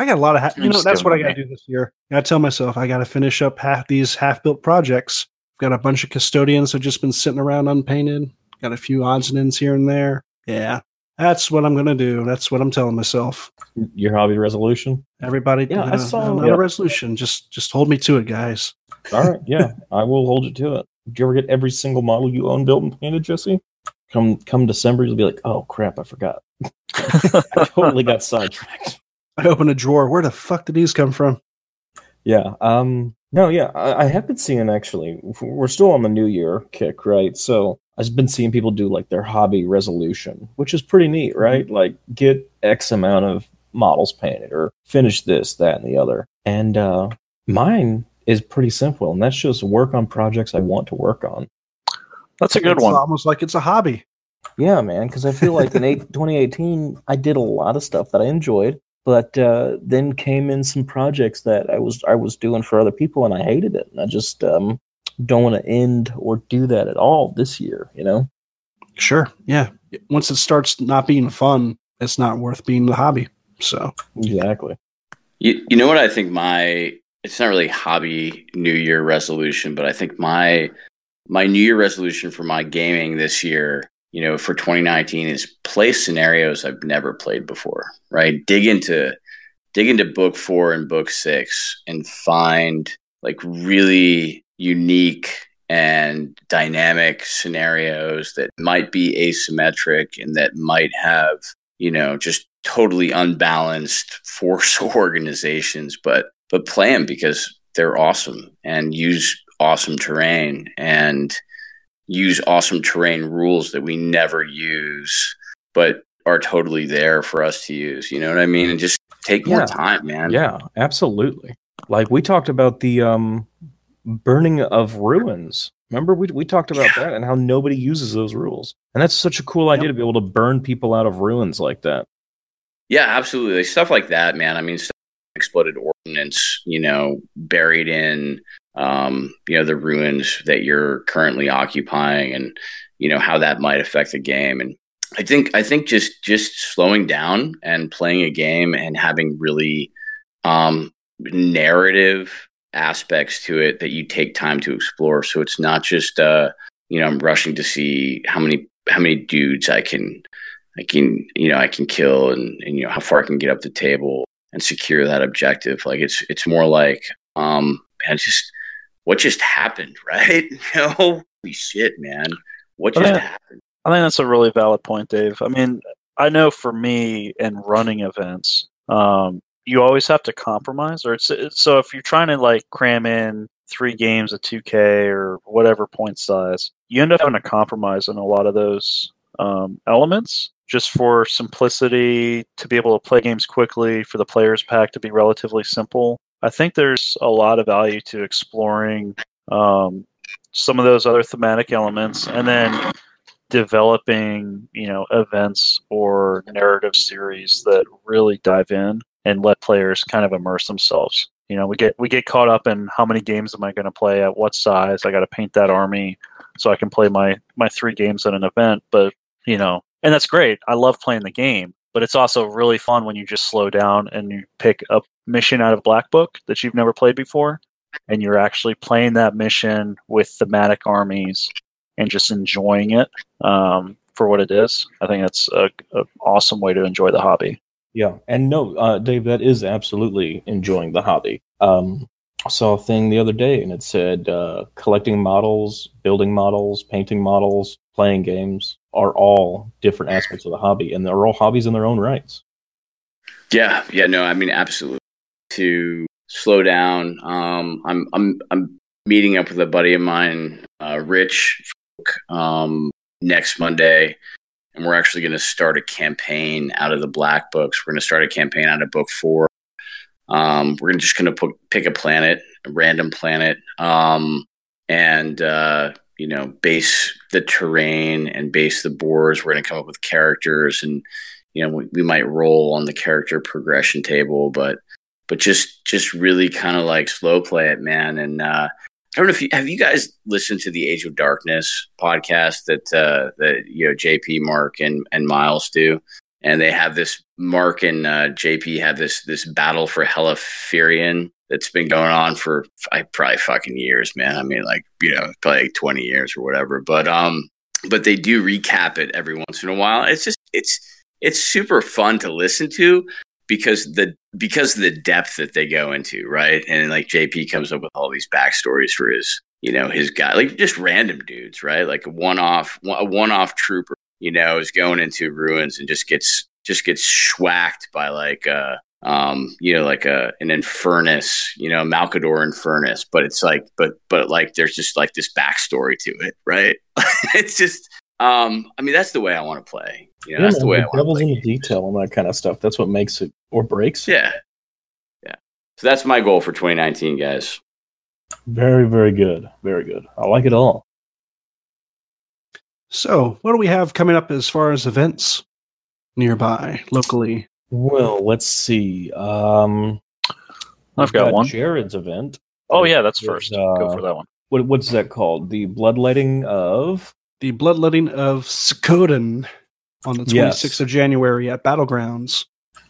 I got a lot of, ha- you know, that's what I got to do this year. I got to tell myself I got to finish up half these half built projects. Got a bunch of custodians that just been sitting around unpainted. Got a few odds and ends here and there. Yeah, that's what I'm gonna do. That's what I'm telling myself. Your hobby resolution. Everybody, Yeah, I uh, saw- not yeah. a resolution. Just, just hold me to it, guys. All right, yeah, I will hold you to it. Do you ever get every single model you own built and painted, Jesse? Come come December, you'll be like, oh crap, I forgot. I totally got sidetracked. I open a drawer. Where the fuck did these come from? Yeah. Um. No. Yeah. I, I have been seeing actually. We're still on the New Year kick, right? So I've been seeing people do like their hobby resolution, which is pretty neat, right? Like get X amount of models painted or finish this, that, and the other. And uh, mine is pretty simple, and that's just work on projects I want to work on. That's a good it's one. Almost like it's a hobby. Yeah, man, because I feel like in eight, 2018, I did a lot of stuff that I enjoyed, but uh, then came in some projects that I was I was doing for other people, and I hated it. And I just um, don't want to end or do that at all this year. You know? Sure. Yeah. Once it starts not being fun, it's not worth being the hobby. So Exactly. You, you know what I think my it's not really hobby New Year resolution, but I think my my New Year resolution for my gaming this year, you know, for 2019 is play scenarios I've never played before. Right, dig into dig into book four and book six and find like really unique and dynamic scenarios that might be asymmetric and that might have you know just totally unbalanced force organizations but but play them because they're awesome and use awesome terrain and use awesome terrain rules that we never use but are totally there for us to use. You know what i mean? And just take more time man. Yeah, absolutely. Like we talked about the um, burning of ruins Remember, we, we talked about that and how nobody uses those rules. And that's such a cool idea to be able to burn people out of ruins like that. Yeah, absolutely. Stuff like that, man. I mean, exploded ordnance, you know, buried in, um, you know, the ruins that you're currently occupying and, you know, how that might affect the game. And I think, I think just, just slowing down and playing a game and having really, um, narrative aspects to it that you take time to explore. So it's not just uh, you know, I'm rushing to see how many how many dudes I can I can you know I can kill and, and you know how far I can get up the table and secure that objective. Like it's it's more like um man, just what just happened, right? you know, holy shit, man. What just yeah. happened? I think that's a really valid point, Dave. I mean, I know for me in running events, um, you always have to compromise or it's, so if you're trying to like cram in three games of 2k or whatever point size you end up having to compromise on a lot of those um, elements just for simplicity to be able to play games quickly for the players pack to be relatively simple. I think there's a lot of value to exploring um, some of those other thematic elements and then developing you know events or narrative series that really dive in and let players kind of immerse themselves. You know, we get we get caught up in how many games am I going to play at what size? I got to paint that army so I can play my my three games at an event. But you know, and that's great. I love playing the game, but it's also really fun when you just slow down and you pick a mission out of Black Book that you've never played before, and you're actually playing that mission with thematic armies and just enjoying it um, for what it is. I think that's a, a awesome way to enjoy the hobby. Yeah, and no, uh, Dave, that is absolutely enjoying the hobby. Um, I saw a thing the other day, and it said uh, collecting models, building models, painting models, playing games are all different aspects of the hobby, and they're all hobbies in their own rights. Yeah, yeah, no, I mean, absolutely. To slow down, um, I'm I'm I'm meeting up with a buddy of mine, uh, Rich, um, next Monday and we're actually going to start a campaign out of the black books. We're going to start a campaign out of book four. Um, we're just going to pick a planet, a random planet, um, and uh, you know, base the terrain and base the boards. We're going to come up with characters, and you know, we, we might roll on the character progression table, but but just just really kind of like slow play it, man, and uh, I don't know if you have you guys listened to the Age of Darkness podcast that uh, that you know JP, Mark, and and Miles do, and they have this Mark and uh, JP have this this battle for Heliferion that's been going on for I probably fucking years, man. I mean, like you know, probably like twenty years or whatever. But um, but they do recap it every once in a while. It's just it's it's super fun to listen to because the because the depth that they go into, right? And like JP comes up with all these backstories for his, you know, his guy, like just random dudes, right? Like a one off, a one off trooper, you know, is going into ruins and just gets just gets schwacked by like uh um you know like a an infernus you know malcador infernus but it's like but but like there's just like this backstory to it right it's just um i mean that's the way i want to play you know, yeah, that's the way I want Devil's in the detail and that kind of stuff. That's what makes it or breaks it. Yeah. Yeah. So that's my goal for 2019, guys. Very, very good. Very good. I like it all. So, what do we have coming up as far as events nearby, locally? Well, let's see. Um, I've got, got, one. Jared's event. Oh, yeah, that's first. Uh, Go for that one. What, what's that called? The bloodletting of? The bloodletting of Skoden on the 26th yes. of January at Battlegrounds.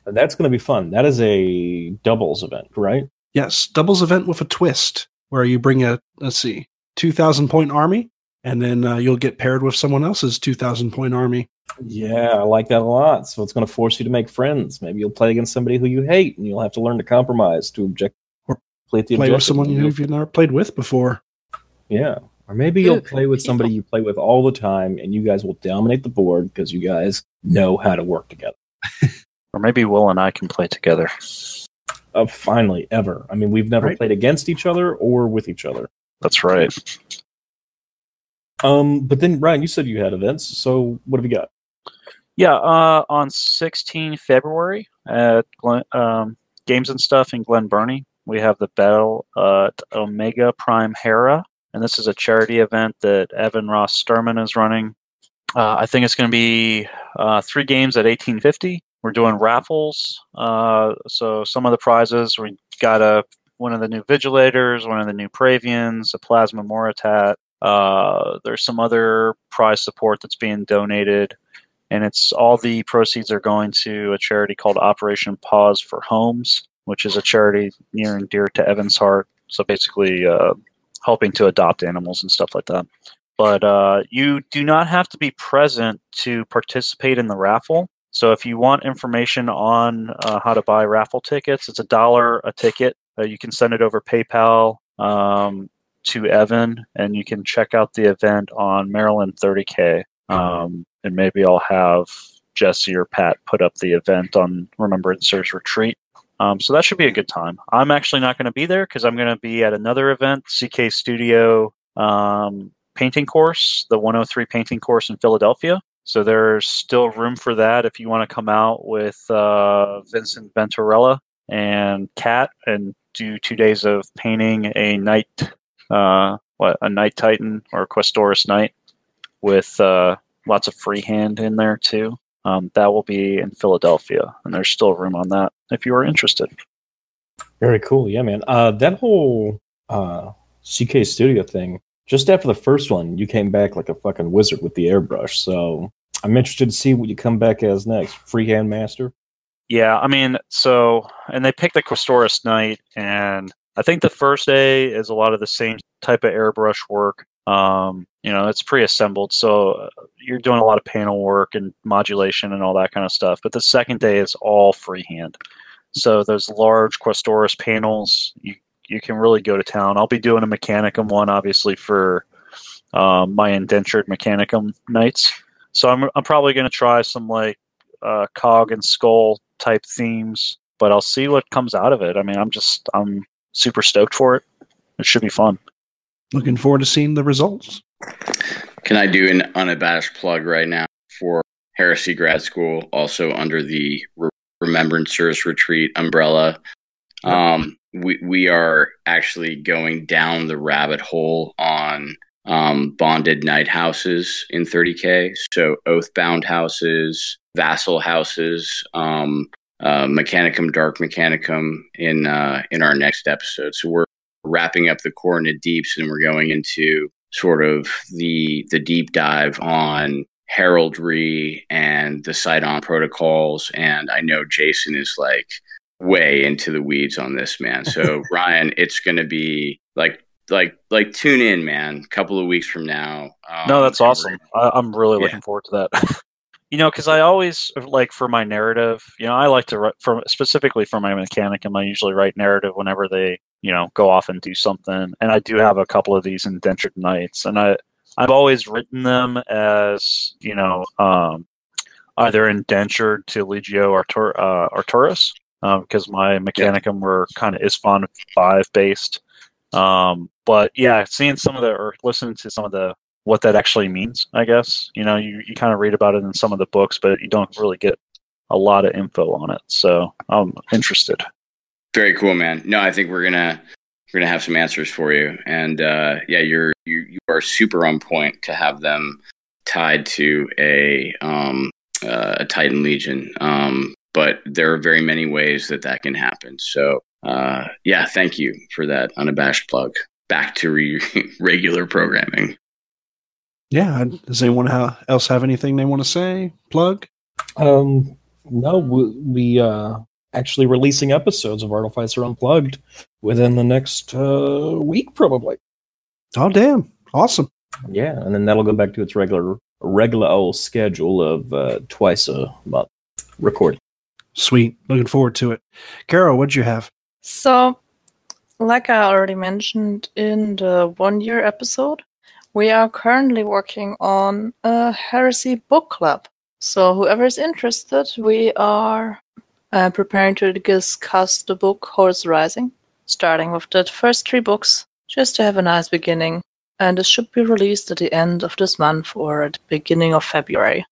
That's going to be fun. That is a doubles event, right? Yes, doubles event with a twist where you bring a, let's see, 2,000 point army, and then uh, you'll get paired with someone else's 2,000 point army. Yeah, I like that a lot. So it's going to force you to make friends. Maybe you'll play against somebody who you hate, and you'll have to learn to compromise to object or play, play with someone you've never played with before. Yeah, or maybe you'll play with somebody you play with all the time and you guys will dominate the board because you guys know how to work together. or maybe Will and I can play together. Uh, finally, ever. I mean, we've never right. played against each other or with each other. That's right. Um, but then Ryan, you said you had events. So what have you got? Yeah, uh, on 16 February at Glen, um, Games and Stuff in Glen Burnie, we have the Battle at Omega Prime Hera and this is a charity event that Evan Ross Sturman is running. Uh, I think it's going to be uh, three games at 1850. We're doing raffles. Uh, so some of the prizes we got a one of the new Vigilators, one of the new Praevians, a Plasma Moritat. Uh, there's some other prize support that's being donated, and it's all the proceeds are going to a charity called Operation Paws for Homes, which is a charity near and dear to Evan's heart. So basically, uh, helping to adopt animals and stuff like that. But uh, you do not have to be present to participate in the raffle. So if you want information on uh, how to buy raffle tickets, it's a dollar a ticket. Uh, you can send it over PayPal um, to Evan, and you can check out the event on Maryland 30K. Um, and maybe I'll have Jesse or Pat put up the event on Remembrancers Retreat. Um, so that should be a good time. I'm actually not going to be there because I'm going to be at another event, CK Studio um, painting course, the 103 painting course in Philadelphia. So there's still room for that if you want to come out with uh, Vincent Venturella and Kat and do two days of painting a night, uh, what a night Titan or a Questoris Knight with uh, lots of freehand in there too. Um, that will be in Philadelphia, and there's still room on that if you are interested. Very cool. Yeah, man. Uh, that whole uh, CK Studio thing, just after the first one, you came back like a fucking wizard with the airbrush. So I'm interested to see what you come back as next. Freehand Master? Yeah, I mean, so, and they picked the Questoris Knight, and I think the first day is a lot of the same type of airbrush work. Um, you know, it's pre-assembled, so uh, you're doing a lot of panel work and modulation and all that kind of stuff. But the second day is all freehand. So those large Questoris panels, you you can really go to town. I'll be doing a Mechanicum one, obviously for um, my indentured Mechanicum Knights. So I'm I'm probably going to try some like uh, cog and skull type themes, but I'll see what comes out of it. I mean, I'm just I'm super stoked for it. It should be fun. Looking forward to seeing the results. Can I do an unabashed plug right now for Heresy Grad School, also under the Re- Remembrancers Retreat umbrella? Um, we we are actually going down the rabbit hole on um, bonded knight houses in 30k. So oathbound houses, vassal houses, um, uh, Mechanicum Dark Mechanicum in uh, in our next episode. So we're wrapping up the Coronate Deeps, and we're going into sort of the the deep dive on heraldry and the Sidon protocols. And I know Jason is like way into the weeds on this, man. So Ryan, it's going to be like like like tune in, man. A couple of weeks from now. Um, no, that's awesome. I, am really yeah. looking forward to that. you know, because I always like for my narrative. You know, I like to write from specifically for my mechanic, and I usually write narrative whenever they you know go off and do something. And I do have a couple of these indentured knights, and I I've always written them as you know um, either indentured to Legio Artur- uh, Arcturus because um, my Mechanicum were kind of Isstvan five based. Um, but yeah, seeing some of the or listening to some of the what that actually means, I guess you know you, you kind of read about it in some of the books, but you don't really get a lot of info on it. So I'm interested. Very cool, man. No, I think we're gonna we're gonna have some answers for you, and uh, yeah, you're you you are super on point to have them tied to a um, uh, a Titan Legion. Um, but there are very many ways that that can happen. So uh, yeah, thank you for that unabashed plug. Back to re- regular programming. Yeah. Does anyone ha- else have anything they want to say? Plug? Um, no, we, we uh, actually releasing episodes of Artificer Unplugged within the next uh, week, probably. Oh, damn! Awesome. Yeah, and then that'll go back to its regular regular old schedule of uh, twice a month recording. Sweet. Looking forward to it. Caro, what'd you have? So, like I already mentioned in the one year episode, we are currently working on a heresy book club. So, whoever is interested, we are uh, preparing to discuss the book Horus Rising, starting with the first three books, just to have a nice beginning. And it should be released at the end of this month or at the beginning of February.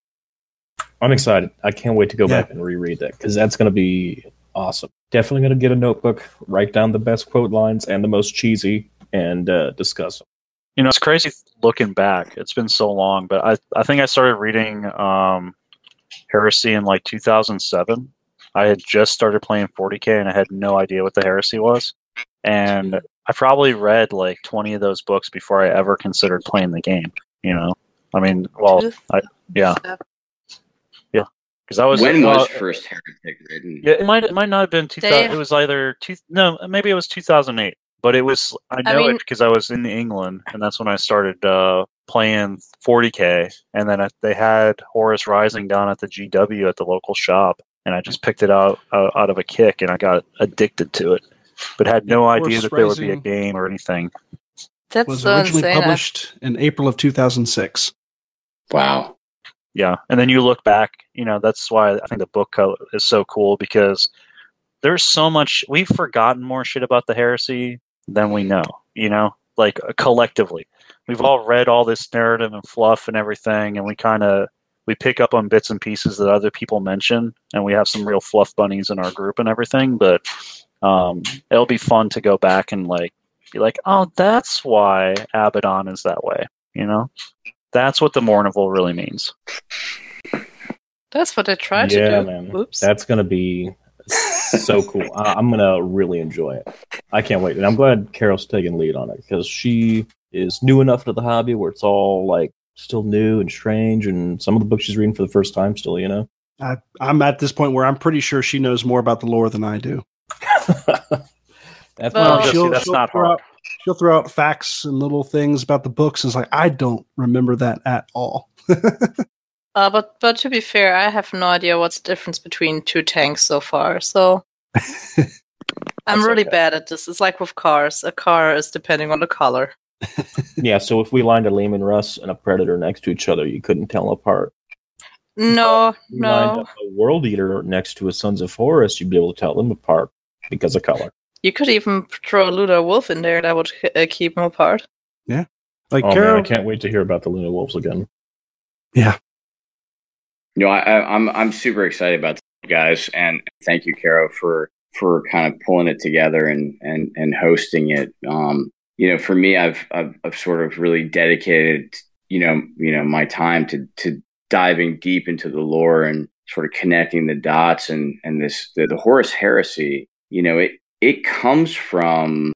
I'm excited. I can't wait to go yeah. back and reread that because that's going to be awesome. Definitely going to get a notebook, write down the best quote lines and the most cheesy, and uh, discuss them. You know, it's crazy looking back. It's been so long, but I I think I started reading um, Heresy in like 2007. I had just started playing 40k and I had no idea what the Heresy was, and I probably read like 20 of those books before I ever considered playing the game. You know, I mean, well, I, yeah, because I was when uh, was first Heretic written? Yeah, it might it might not have been 2000. Dave? It was either two. No, maybe it was 2008. But it was I know mean- it because I was in England, and that's when I started uh, playing 40k. And then I, they had Horus Rising down at the GW at the local shop, and I just picked it out uh, out of a kick, and I got addicted to it, but had no Horus idea that there would be a game or anything. That's was so originally insane. Published in April of 2006. Wow. Yeah, and then you look back, you know, that's why I think the book is so cool because there's so much we've forgotten more shit about the heresy than we know, you know, like uh, collectively. We've all read all this narrative and fluff and everything and we kind of we pick up on bits and pieces that other people mention and we have some real fluff bunnies in our group and everything, but um it'll be fun to go back and like be like, "Oh, that's why Abaddon is that way." You know? That's what the Mournival really means. That's what I tried yeah, to do. man. Oops. That's gonna be so cool. I- I'm gonna really enjoy it. I can't wait, and I'm glad Caro's taking lead on it because she is new enough to the hobby where it's all like still new and strange, and some of the books she's reading for the first time still, you know. I, I'm at this point where I'm pretty sure she knows more about the lore than I do. That's Well, not just- she'll, that's she'll not throw hard. Out, she'll throw out facts and little things about the books, and it's like I don't remember that at all. Uh, but but to be fair, I have no idea what's the difference between two tanks so far. So I'm really okay. bad at this. It's like with cars. A car is depending on the color. Yeah. So if we lined a Leman Russ and a Predator next to each other, you couldn't tell them apart. No, You lined no. up a World Eater next to a Sons of Horus, you'd be able to tell them apart because of color. You could even throw a Luna Wolf in there. That would uh, keep them apart. Yeah, like Oh Caro, man, I can't wait to hear about the Luna Wolves again. Yeah. You know, I, I, I'm I'm super excited about this, guys, and thank you, Caro, for for kind of pulling it together and and and hosting it. Um, you know, for me, I've I've, I've sort of really dedicated, you know, you know, my time to to diving deep into the lore and sort of connecting the dots and and this the, the Horus heresy. You know, it it comes from,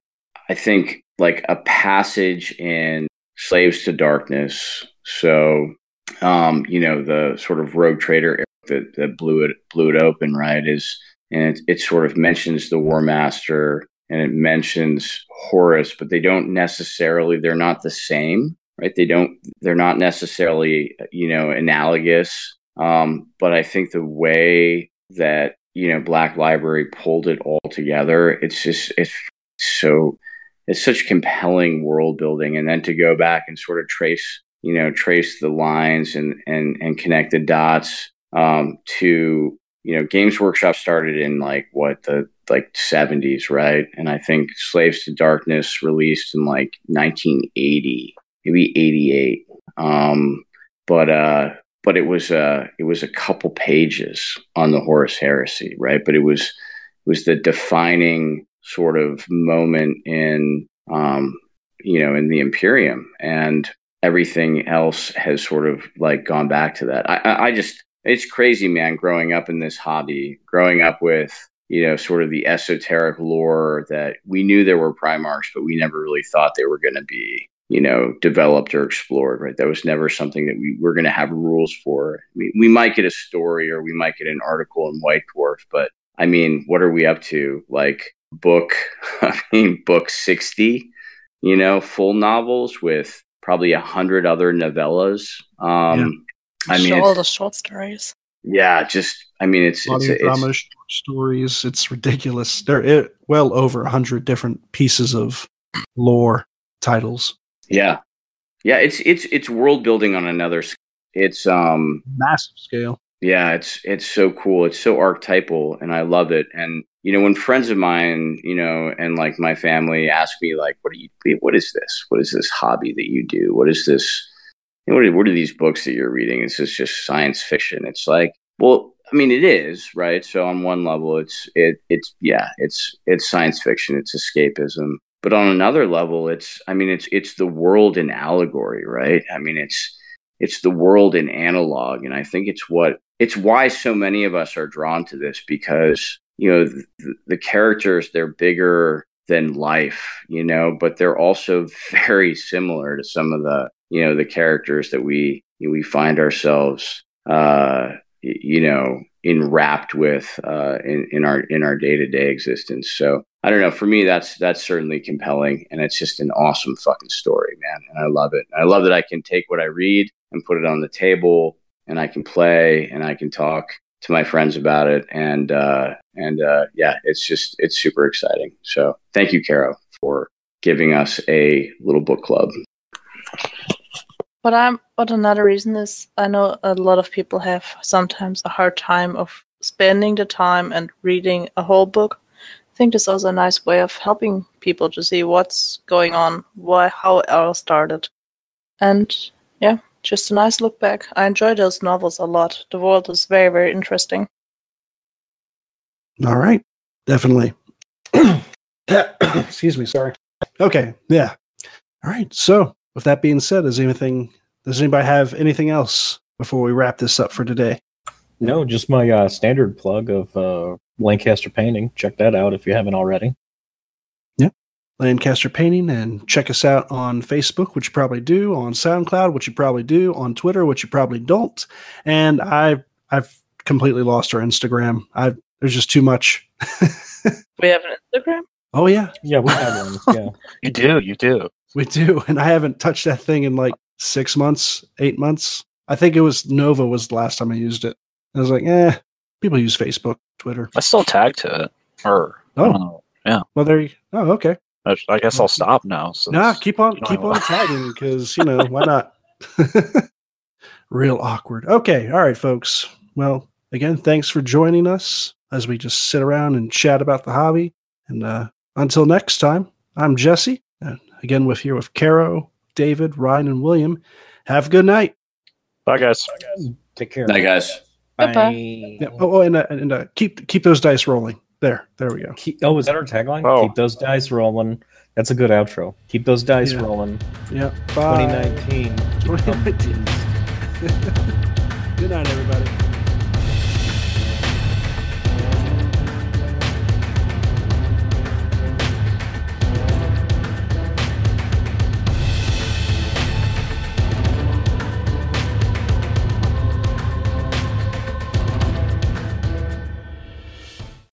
I think, like a passage in Slaves to Darkness. So um, you know, the sort of rogue trader that, that blew it blew it open, right? Is and it, it sort of mentions the War Master and it mentions Horus, but they don't necessarily they're not the same, right? They don't they're not necessarily you know analogous. Um, but I think the way that you know Black Library pulled it all together, it's just it's so it's such compelling world building, and then to go back and sort of trace you know trace the lines and and and connect the dots um, to you know games workshop started in like what the like 70s right? And i think slaves to darkness released in like 1980 maybe 88 um but uh but it was uh it was a couple pages on the horus heresy right? But it was it was the defining sort of moment in um you know in the imperium. And everything else has sort of like gone back to that. I, I, I just, it's crazy, man, growing up in this hobby, growing up with, you know, sort of the esoteric lore that we knew there were Primarchs, but we never really thought they were going to be, you know, developed or explored, right? That was never something that we were going to have rules for. We, we might get a story or we might get an article in White Dwarf, but I mean, what are we up to? Like book, I mean, book 60, you know, full novels with probably a hundred other novellas. Um, I mean, all the short stories. yeah, just I mean, it's it's, audio it's drama, short stories. It's ridiculous. There are well over a hundred different pieces of lore titles. yeah, yeah. It's it's it's world building on another. s- It's um Massive scale. yeah, it's it's so cool. It's so archetypal, and I love it. And you know, when friends of mine, you know, and like my family ask me, like, "What do you? What is this? What is this hobby that you do? What is this? What are, what are these books that you're reading? Is this just science fiction?" It's like, well, I mean, it is, right? So on one level, it's it it's yeah, it's it's science fiction. It's escapism. but on another level, it's I mean it's it's the world in allegory, right? I mean it's it's the world in analog, and I think it's what it's why so many of us are drawn to this because you know the, the characters they're bigger than life, you know, but they're also very similar to some of the you know the characters that we we find ourselves uh, you know enwrapped with uh, in, in our in our day to day existence. So I don't know. For me, that's that's certainly compelling, and it's just an awesome fucking story, man. And I love it. I love that I can take what I read and put it on the table, and I can play, and I can talk to my friends about it, and uh, and uh, yeah, it's just it's super exciting. So thank you, Caro, for giving us a little book club. But I'm but another reason is I know a lot of people have sometimes a hard time of spending the time and reading a whole book. I think this is also a nice way of helping people to see what's going on, why how it all started. And yeah, just a nice look back. I enjoy those novels a lot. The world is very, very interesting. All right. Definitely. Excuse me, sorry. Okay, yeah. All right. So with that being said, is anything does anybody have anything else before we wrap this up for today? No, just my uh, standard plug of uh, Lancaster Painting. Check that out if you haven't already. Yeah, Lancaster Painting, and check us out on Facebook, which you probably do, on SoundCloud, which you probably do, on Twitter, which you probably don't. And I, I've completely lost our Instagram. I there's just too much. we have an Instagram. Oh yeah, yeah, we have one. Yeah, you do, you do. We do, and I haven't touched that thing in like six months, eight months. I think it was Nova was the last time I used it. I was like, eh, people use Facebook, Twitter. I still tag to it. Or oh, yeah. Well, there you. Oh, okay. I, I guess I'll stop now. Nah, keep on, keep on tagging because you know why not. Real awkward. Okay, all right, folks. Well, again, thanks for joining us as we just sit around and chat about the hobby. And uh, until next time, I'm Jesse. And again, with here with Caro, David, Ryan, and William. Have a good night. Bye, guys. Bye, guys. Take care. Bye, guys. Bye. Yeah. Oh, oh, and, uh, and uh, keep keep those dice rolling. There, there we go. Keep, oh, is that our tagline? Oh. Keep those dice rolling. That's a good outro. Keep those dice Yeah. rolling. Yeah. Bye. 2019. 2019. good night, everybody.